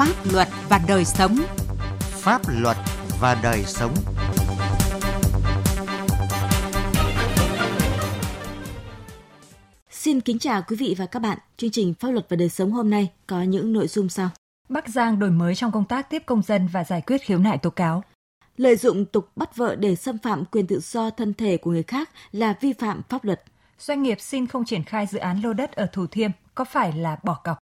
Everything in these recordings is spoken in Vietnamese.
Pháp luật và đời sống. Pháp luật và đời sống. Xin kính chào quý vị và các bạn. Chương trình Pháp luật và đời sống hôm nay có những nội dung sau. Bắc Giang đổi mới trong công tác tiếp công dân và giải quyết khiếu nại tố cáo. Lợi dụng tục bắt vợ để xâm phạm quyền tự do thân thể của người khác là vi phạm pháp luật. Doanh nghiệp xin không triển khai dự án lô đất ở Thủ Thiêm có phải là bỏ cọc?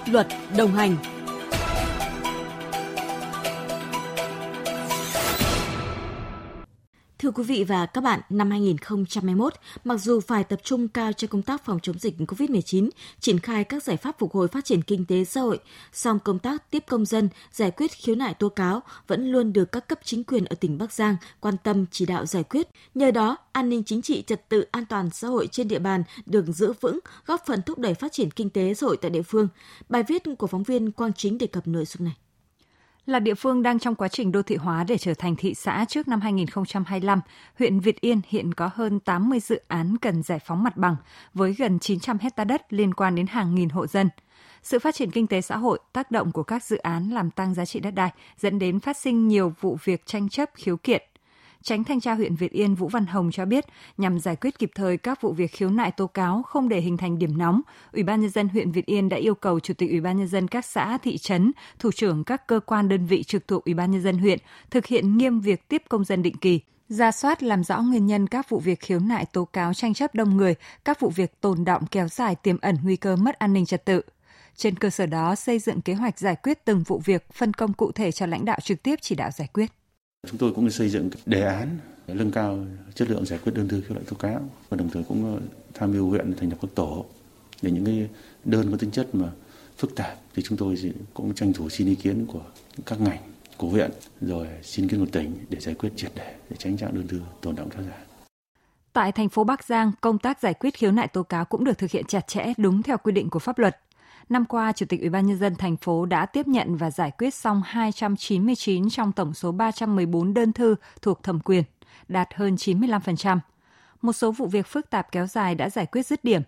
Pháp luật đồng hành. Thưa quý vị và các bạn, năm 2021, mặc dù phải tập trung cao cho công tác phòng chống dịch COVID-19, triển khai các giải pháp phục hồi phát triển kinh tế xã hội, song công tác tiếp công dân, giải quyết khiếu nại tố cáo vẫn luôn được các cấp chính quyền ở tỉnh Bắc Giang quan tâm chỉ đạo giải quyết. Nhờ đó, an ninh chính trị, trật tự an toàn xã hội trên địa bàn được giữ vững, góp phần thúc đẩy phát triển kinh tế xã hội tại địa phương. Bài viết của phóng viên Quang Chính đề cập nội dung này là địa phương đang trong quá trình đô thị hóa để trở thành thị xã trước năm 2025, huyện Việt Yên hiện có hơn 80 dự án cần giải phóng mặt bằng với gần 900 hecta đất liên quan đến hàng nghìn hộ dân. Sự phát triển kinh tế xã hội, tác động của các dự án làm tăng giá trị đất đai dẫn đến phát sinh nhiều vụ việc tranh chấp khiếu kiện Tránh thanh tra huyện Việt Yên Vũ Văn Hồng cho biết, nhằm giải quyết kịp thời các vụ việc khiếu nại tố cáo không để hình thành điểm nóng, Ủy ban nhân dân huyện Việt Yên đã yêu cầu Chủ tịch Ủy ban nhân dân các xã, thị trấn, thủ trưởng các cơ quan đơn vị trực thuộc Ủy ban nhân dân huyện thực hiện nghiêm việc tiếp công dân định kỳ, ra soát làm rõ nguyên nhân các vụ việc khiếu nại tố cáo tranh chấp đông người, các vụ việc tồn động kéo dài tiềm ẩn nguy cơ mất an ninh trật tự. Trên cơ sở đó, xây dựng kế hoạch giải quyết từng vụ việc, phân công cụ thể cho lãnh đạo trực tiếp chỉ đạo giải quyết. Chúng tôi cũng xây dựng đề án nâng cao chất lượng giải quyết đơn thư khiếu nại tố cáo và đồng thời cũng ờ, tham mưu huyện thành lập các tổ để những cái đơn có tính chất mà phức tạp thì chúng tôi cũng tranh thủ xin ý kiến của các ngành của huyện rồi xin kiến của tỉnh để giải quyết triệt để để tránh trạng đơn thư tồn động kéo dài. Tại thành phố Bắc Giang, công tác giải quyết khiếu nại tố cáo cũng được thực hiện chặt chẽ đúng theo quy định của pháp luật. Năm qua, Chủ tịch Ủy ban nhân dân thành phố đã tiếp nhận và giải quyết xong 299 trong tổng số 314 đơn thư thuộc thẩm quyền, đạt hơn 95%. Một số vụ việc phức tạp kéo dài đã giải quyết dứt điểm.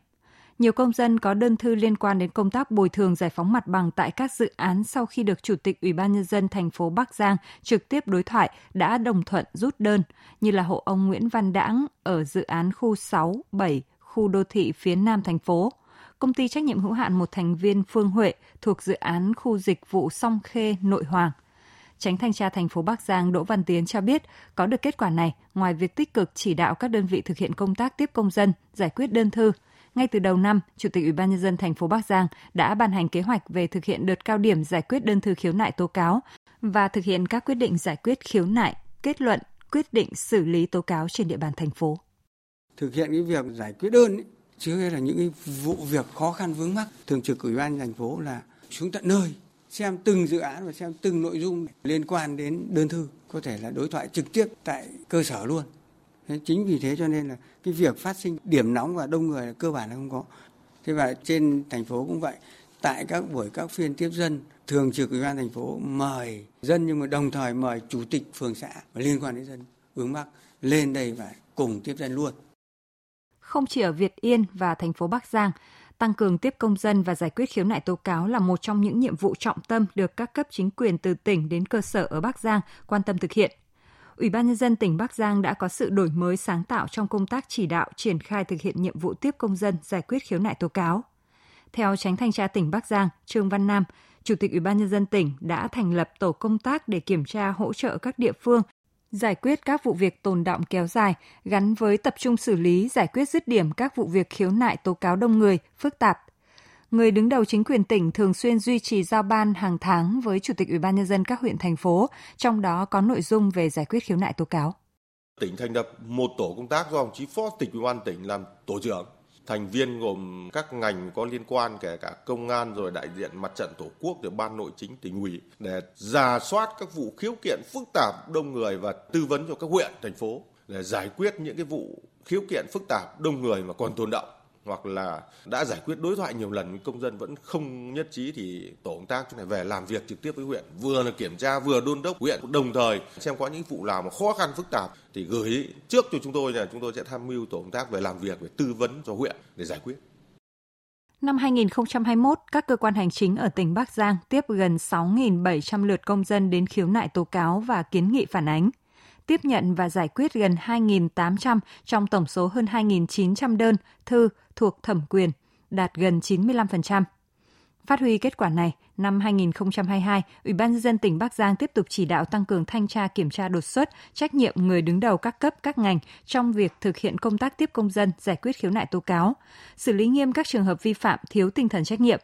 Nhiều công dân có đơn thư liên quan đến công tác bồi thường giải phóng mặt bằng tại các dự án sau khi được Chủ tịch Ủy ban nhân dân thành phố Bắc Giang trực tiếp đối thoại đã đồng thuận rút đơn, như là hộ ông Nguyễn Văn Đãng ở dự án khu 6, 7, khu đô thị phía Nam thành phố – công ty trách nhiệm hữu hạn một thành viên Phương Huệ thuộc dự án khu dịch vụ Song Khê, Nội Hoàng. Tránh thanh tra thành phố Bắc Giang Đỗ Văn Tiến cho biết, có được kết quả này, ngoài việc tích cực chỉ đạo các đơn vị thực hiện công tác tiếp công dân, giải quyết đơn thư, ngay từ đầu năm, Chủ tịch Ủy ban nhân dân thành phố Bắc Giang đã ban hành kế hoạch về thực hiện đợt cao điểm giải quyết đơn thư khiếu nại tố cáo và thực hiện các quyết định giải quyết khiếu nại, kết luận, quyết định xử lý tố cáo trên địa bàn thành phố. Thực hiện cái việc giải quyết đơn ấy, chứ là những cái vụ việc khó khăn vướng mắc, thường trực ủy ban thành phố là xuống tận nơi xem từng dự án và xem từng nội dung liên quan đến đơn thư, có thể là đối thoại trực tiếp tại cơ sở luôn. Thế chính vì thế cho nên là cái việc phát sinh điểm nóng và đông người là cơ bản là không có. Thế và trên thành phố cũng vậy, tại các buổi các phiên tiếp dân, thường trực ủy ban thành phố mời dân nhưng mà đồng thời mời chủ tịch phường xã và liên quan đến dân vướng mắc lên đây và cùng tiếp dân luôn không chỉ ở Việt Yên và thành phố Bắc Giang, tăng cường tiếp công dân và giải quyết khiếu nại tố cáo là một trong những nhiệm vụ trọng tâm được các cấp chính quyền từ tỉnh đến cơ sở ở Bắc Giang quan tâm thực hiện. Ủy ban nhân dân tỉnh Bắc Giang đã có sự đổi mới sáng tạo trong công tác chỉ đạo triển khai thực hiện nhiệm vụ tiếp công dân giải quyết khiếu nại tố cáo. Theo Tránh thanh tra tỉnh Bắc Giang, Trương Văn Nam, Chủ tịch Ủy ban nhân dân tỉnh đã thành lập tổ công tác để kiểm tra hỗ trợ các địa phương giải quyết các vụ việc tồn động kéo dài gắn với tập trung xử lý giải quyết dứt điểm các vụ việc khiếu nại tố cáo đông người, phức tạp. Người đứng đầu chính quyền tỉnh thường xuyên duy trì giao ban hàng tháng với Chủ tịch Ủy ban nhân dân các huyện thành phố, trong đó có nội dung về giải quyết khiếu nại tố cáo. Tỉnh thành lập một tổ công tác do đồng chí Phó Tịch Ủy ban tỉnh làm tổ trưởng thành viên gồm các ngành có liên quan, kể cả công an, rồi đại diện mặt trận tổ quốc, rồi ban nội chính, tỉnh ủy, để ra soát các vụ khiếu kiện phức tạp, đông người và tư vấn cho các huyện, thành phố, để giải quyết những cái vụ khiếu kiện phức tạp, đông người mà còn tồn động hoặc là đã giải quyết đối thoại nhiều lần công dân vẫn không nhất trí thì tổ công tác chúng này về làm việc trực tiếp với huyện vừa là kiểm tra vừa đôn đốc huyện đồng thời xem có những vụ nào mà khó khăn phức tạp thì gửi trước cho chúng tôi là chúng tôi sẽ tham mưu tổ công tác về làm việc về tư vấn cho huyện để giải quyết Năm 2021, các cơ quan hành chính ở tỉnh Bắc Giang tiếp gần 6.700 lượt công dân đến khiếu nại tố cáo và kiến nghị phản ánh. Tiếp nhận và giải quyết gần 2.800 trong tổng số hơn 2.900 đơn, thư thuộc thẩm quyền, đạt gần 95%. Phát huy kết quả này, năm 2022, Ủy ban nhân dân tỉnh Bắc Giang tiếp tục chỉ đạo tăng cường thanh tra kiểm tra đột xuất, trách nhiệm người đứng đầu các cấp các ngành trong việc thực hiện công tác tiếp công dân, giải quyết khiếu nại tố cáo, xử lý nghiêm các trường hợp vi phạm thiếu tinh thần trách nhiệm.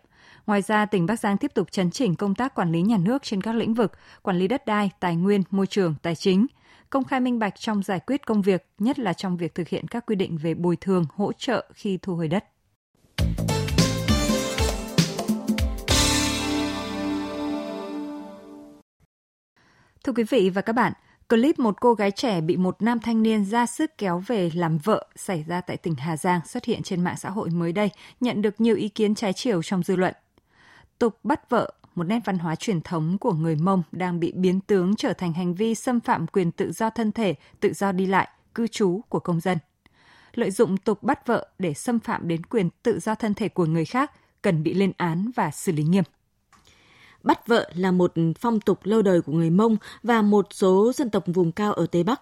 Ngoài ra, tỉnh Bắc Giang tiếp tục chấn chỉnh công tác quản lý nhà nước trên các lĩnh vực, quản lý đất đai, tài nguyên, môi trường, tài chính, công khai minh bạch trong giải quyết công việc, nhất là trong việc thực hiện các quy định về bồi thường, hỗ trợ khi thu hồi đất. Thưa quý vị và các bạn, clip một cô gái trẻ bị một nam thanh niên ra sức kéo về làm vợ xảy ra tại tỉnh Hà Giang xuất hiện trên mạng xã hội mới đây, nhận được nhiều ý kiến trái chiều trong dư luận. Tục bắt vợ, một nét văn hóa truyền thống của người Mông đang bị biến tướng trở thành hành vi xâm phạm quyền tự do thân thể, tự do đi lại, cư trú của công dân. Lợi dụng tục bắt vợ để xâm phạm đến quyền tự do thân thể của người khác cần bị lên án và xử lý nghiêm. Bắt vợ là một phong tục lâu đời của người Mông và một số dân tộc vùng cao ở Tây Bắc.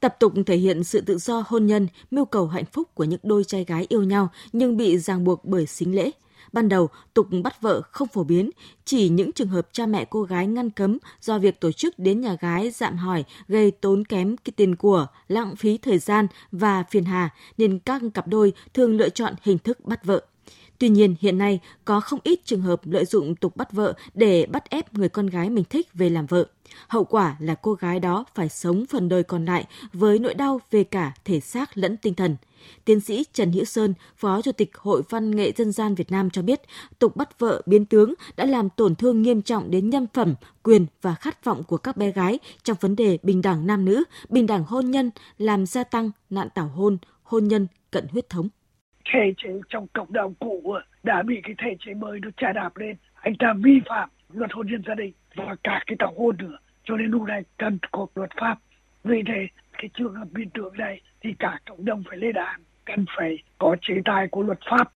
Tập tục thể hiện sự tự do hôn nhân, mưu cầu hạnh phúc của những đôi trai gái yêu nhau nhưng bị ràng buộc bởi xính lễ. Ban đầu, tục bắt vợ không phổ biến, chỉ những trường hợp cha mẹ cô gái ngăn cấm do việc tổ chức đến nhà gái dạm hỏi gây tốn kém tiền của, lãng phí thời gian và phiền hà, nên các cặp đôi thường lựa chọn hình thức bắt vợ. Tuy nhiên, hiện nay có không ít trường hợp lợi dụng tục bắt vợ để bắt ép người con gái mình thích về làm vợ. Hậu quả là cô gái đó phải sống phần đời còn lại với nỗi đau về cả thể xác lẫn tinh thần. Tiến sĩ Trần Hữu Sơn, Phó Chủ tịch Hội Văn nghệ Dân gian Việt Nam cho biết, tục bắt vợ biến tướng đã làm tổn thương nghiêm trọng đến nhân phẩm, quyền và khát vọng của các bé gái trong vấn đề bình đẳng nam nữ, bình đẳng hôn nhân, làm gia tăng nạn tảo hôn, hôn nhân cận huyết thống thể chế trong cộng đồng cũ ờ, đã bị cái thể chế mới nó trà đạp lên. Anh ta vi phạm luật hôn nhân gia đình và cả cái tảo hôn nữa. Cho nên lúc này cần có luật pháp. Vì thế, cái trường hợp biên tượng này thì cả cộng đồng phải lên án, cần phải có chế tài của luật pháp.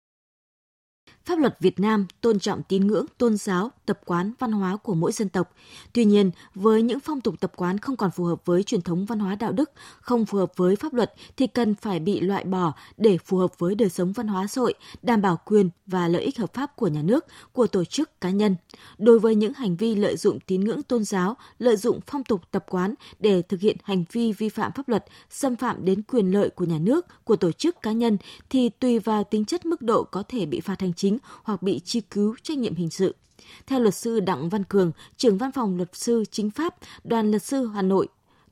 Pháp luật Việt Nam tôn trọng tín ngưỡng, tôn giáo, tập quán, văn hóa của mỗi dân tộc. Tuy nhiên, với những phong tục tập quán không còn phù hợp với truyền thống văn hóa đạo đức, không phù hợp với pháp luật thì cần phải bị loại bỏ để phù hợp với đời sống văn hóa xã hội, đảm bảo quyền và lợi ích hợp pháp của nhà nước, của tổ chức cá nhân. Đối với những hành vi lợi dụng tín ngưỡng tôn giáo, lợi dụng phong tục tập quán để thực hiện hành vi vi phạm pháp luật, xâm phạm đến quyền lợi của nhà nước, của tổ chức cá nhân thì tùy vào tính chất mức độ có thể bị phạt hành chính hoặc bị truy cứu trách nhiệm hình sự. Theo luật sư Đặng Văn Cường, trưởng văn phòng luật sư chính pháp, đoàn luật sư Hà Nội,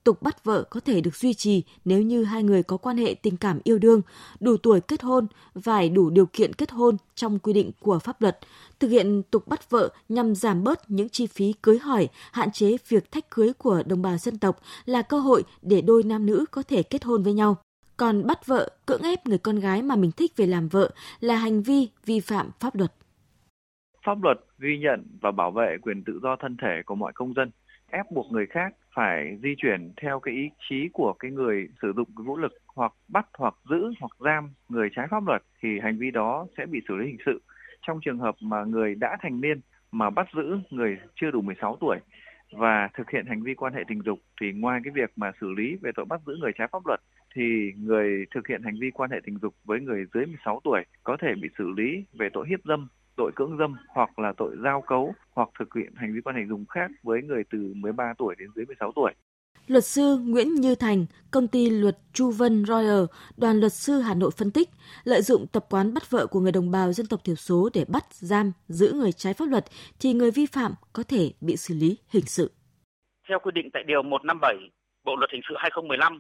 tục bắt vợ có thể được duy trì nếu như hai người có quan hệ tình cảm yêu đương, đủ tuổi kết hôn, phải đủ điều kiện kết hôn trong quy định của pháp luật. Thực hiện tục bắt vợ nhằm giảm bớt những chi phí cưới hỏi, hạn chế việc thách cưới của đồng bào dân tộc là cơ hội để đôi nam nữ có thể kết hôn với nhau. Còn bắt vợ, cưỡng ép người con gái mà mình thích về làm vợ là hành vi vi phạm pháp luật. Pháp luật ghi nhận và bảo vệ quyền tự do thân thể của mọi công dân, ép buộc người khác phải di chuyển theo cái ý chí của cái người sử dụng cái vũ lực hoặc bắt hoặc giữ hoặc giam người trái pháp luật thì hành vi đó sẽ bị xử lý hình sự. Trong trường hợp mà người đã thành niên mà bắt giữ người chưa đủ 16 tuổi và thực hiện hành vi quan hệ tình dục thì ngoài cái việc mà xử lý về tội bắt giữ người trái pháp luật thì người thực hiện hành vi quan hệ tình dục với người dưới 16 tuổi có thể bị xử lý về tội hiếp dâm, tội cưỡng dâm hoặc là tội giao cấu hoặc thực hiện hành vi quan hệ dùng khác với người từ 13 tuổi đến dưới 16 tuổi. Luật sư Nguyễn Như Thành, công ty luật Chu Vân Royal, đoàn luật sư Hà Nội phân tích, lợi dụng tập quán bắt vợ của người đồng bào dân tộc thiểu số để bắt, giam, giữ người trái pháp luật thì người vi phạm có thể bị xử lý hình sự. Theo quy định tại Điều 157 Bộ Luật Hình sự 2015,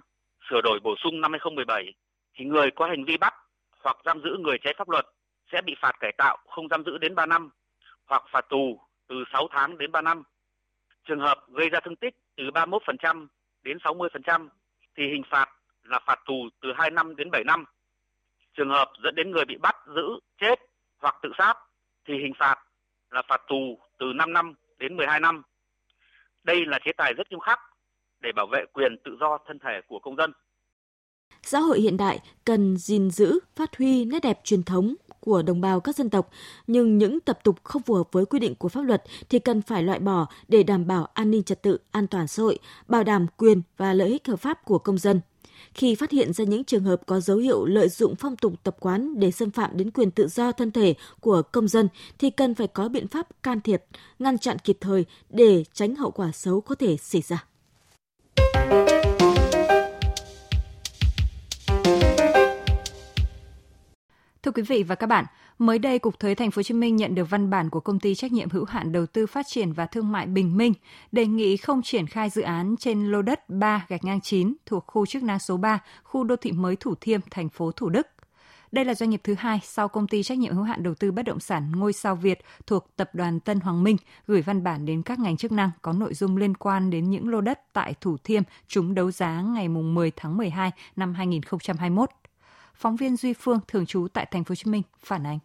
sửa đổi bổ sung năm 2017, thì người có hành vi bắt hoặc giam giữ người trái pháp luật sẽ bị phạt cải tạo không giam giữ đến 3 năm hoặc phạt tù từ 6 tháng đến 3 năm. Trường hợp gây ra thương tích từ 31% đến 60% thì hình phạt là phạt tù từ 2 năm đến 7 năm. Trường hợp dẫn đến người bị bắt, giữ, chết hoặc tự sát thì hình phạt là phạt tù từ 5 năm đến 12 năm. Đây là chế tài rất nghiêm khắc để bảo vệ quyền tự do thân thể của công dân. Xã hội hiện đại cần gìn giữ, phát huy nét đẹp truyền thống của đồng bào các dân tộc, nhưng những tập tục không phù hợp với quy định của pháp luật thì cần phải loại bỏ để đảm bảo an ninh trật tự, an toàn xã hội, bảo đảm quyền và lợi ích hợp pháp của công dân. Khi phát hiện ra những trường hợp có dấu hiệu lợi dụng phong tục tập quán để xâm phạm đến quyền tự do thân thể của công dân thì cần phải có biện pháp can thiệp, ngăn chặn kịp thời để tránh hậu quả xấu có thể xảy ra. Thưa quý vị và các bạn, mới đây Cục Thuế Thành phố Hồ Chí Minh nhận được văn bản của công ty trách nhiệm hữu hạn đầu tư phát triển và thương mại Bình Minh đề nghị không triển khai dự án trên lô đất 3 gạch ngang 9 thuộc khu chức năng số 3, khu đô thị mới Thủ Thiêm, thành phố Thủ Đức. Đây là doanh nghiệp thứ hai sau công ty trách nhiệm hữu hạn đầu tư bất động sản Ngôi sao Việt thuộc tập đoàn Tân Hoàng Minh gửi văn bản đến các ngành chức năng có nội dung liên quan đến những lô đất tại Thủ Thiêm trúng đấu giá ngày 10 tháng 12 năm 2021. Phóng viên Duy Phương thường trú tại thành phố Hồ Chí Minh phản ánh.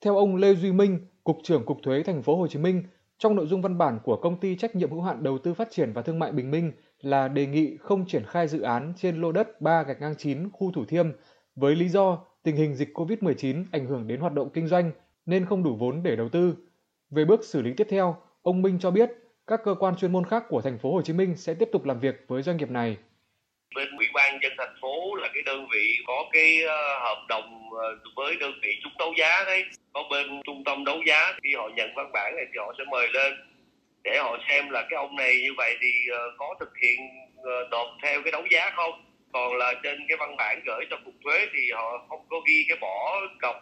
Theo ông Lê Duy Minh, cục trưởng Cục Thuế thành phố Hồ Chí Minh, trong nội dung văn bản của công ty trách nhiệm hữu hạn đầu tư phát triển và thương mại Bình Minh là đề nghị không triển khai dự án trên lô đất 3 gạch ngang 9 khu Thủ Thiêm với lý do tình hình dịch COVID-19 ảnh hưởng đến hoạt động kinh doanh nên không đủ vốn để đầu tư. Về bước xử lý tiếp theo, ông Minh cho biết các cơ quan chuyên môn khác của thành phố Hồ Chí Minh sẽ tiếp tục làm việc với doanh nghiệp này bên ban dân thành phố là cái đơn vị có cái ờ, hợp đồng ờ, với đơn vị trúng đấu giá đấy. Có bên trung tâm đấu giá khi họ nhận văn bản này thì họ sẽ mời lên. Để họ xem là cái ông này như vậy thì ờ, có thực hiện nộp theo cái đấu giá không. Còn là trên cái văn bản gửi cho cục thuế thì họ không có ghi cái bỏ cọc.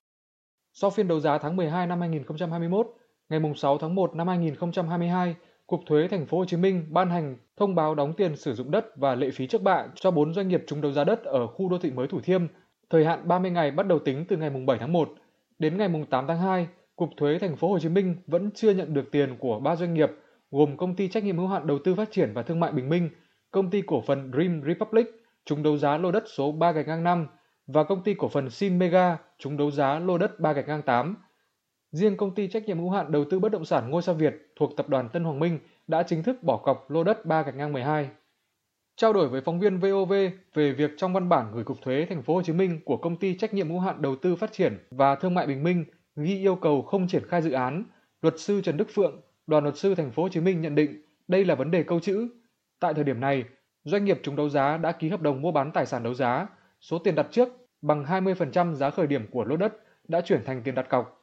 Sau phiên đấu giá tháng 12 năm 2021, ngày 6 tháng 1 năm 2022, Cục Thuế Thành phố Hồ Chí Minh ban hành thông báo đóng tiền sử dụng đất và lệ phí trước bạ cho 4 doanh nghiệp trúng đấu giá đất ở khu đô thị mới Thủ Thiêm, thời hạn 30 ngày bắt đầu tính từ ngày 7 tháng 1 đến ngày 8 tháng 2. Cục Thuế Thành phố Hồ Chí Minh vẫn chưa nhận được tiền của ba doanh nghiệp gồm công ty trách nhiệm hữu hạn đầu tư phát triển và thương mại Bình Minh, công ty cổ phần Dream Republic trúng đấu giá lô đất số 3 gạch ngang 5 và công ty cổ phần Sin Mega trúng đấu giá lô đất 3 gạch ngang 8 Riêng công ty trách nhiệm hữu hạn đầu tư bất động sản Ngôi sao Việt thuộc tập đoàn Tân Hoàng Minh đã chính thức bỏ cọc lô đất 3 gạch ngang 12. Trao đổi với phóng viên VOV về việc trong văn bản gửi cục thuế thành phố Hồ Chí Minh của công ty trách nhiệm hữu hạn đầu tư phát triển và thương mại Bình Minh ghi yêu cầu không triển khai dự án, luật sư Trần Đức Phượng, đoàn luật sư thành phố Hồ Chí Minh nhận định đây là vấn đề câu chữ. Tại thời điểm này, doanh nghiệp trúng đấu giá đã ký hợp đồng mua bán tài sản đấu giá, số tiền đặt trước bằng 20% giá khởi điểm của lô đất đã chuyển thành tiền đặt cọc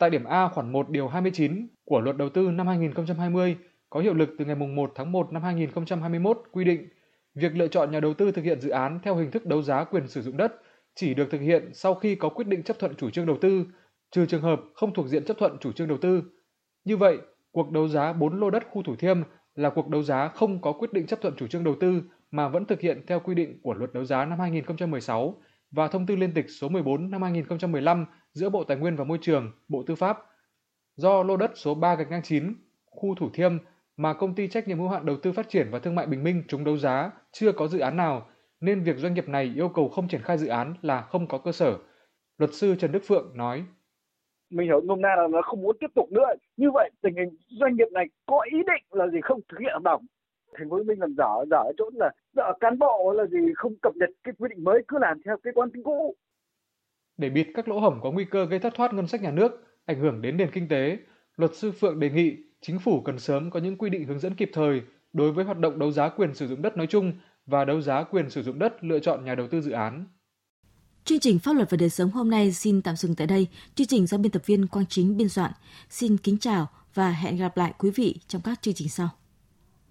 Tại điểm A khoản 1 điều 29 của Luật Đầu tư năm 2020 có hiệu lực từ ngày 1 tháng 1 năm 2021 quy định việc lựa chọn nhà đầu tư thực hiện dự án theo hình thức đấu giá quyền sử dụng đất chỉ được thực hiện sau khi có quyết định chấp thuận chủ trương đầu tư, trừ trường hợp không thuộc diện chấp thuận chủ trương đầu tư. Như vậy, cuộc đấu giá 4 lô đất khu Thủ Thiêm là cuộc đấu giá không có quyết định chấp thuận chủ trương đầu tư mà vẫn thực hiện theo quy định của Luật đấu giá năm 2016 và Thông tư liên tịch số 14 năm 2015 giữa Bộ Tài nguyên và Môi trường, Bộ Tư pháp. Do lô đất số 3 gạch ngang 9, khu Thủ Thiêm mà công ty trách nhiệm hữu hạn đầu tư phát triển và thương mại Bình Minh trúng đấu giá chưa có dự án nào nên việc doanh nghiệp này yêu cầu không triển khai dự án là không có cơ sở. Luật sư Trần Đức Phượng nói: Mình hiểu nôm na là nó không muốn tiếp tục nữa. Như vậy tình hình doanh nghiệp này có ý định là gì không thực hiện hợp đồng. Thành phố Hồ Chí Minh làm dở dở ở chỗ là dở cán bộ là gì không cập nhật cái quy định mới cứ làm theo cái quan tính cũ để bịt các lỗ hổng có nguy cơ gây thất thoát ngân sách nhà nước, ảnh hưởng đến nền kinh tế, luật sư Phượng đề nghị chính phủ cần sớm có những quy định hướng dẫn kịp thời đối với hoạt động đấu giá quyền sử dụng đất nói chung và đấu giá quyền sử dụng đất lựa chọn nhà đầu tư dự án. Chương trình Pháp luật và đời sống hôm nay xin tạm dừng tại đây. Chương trình do biên tập viên Quang Chính biên soạn. Xin kính chào và hẹn gặp lại quý vị trong các chương trình sau.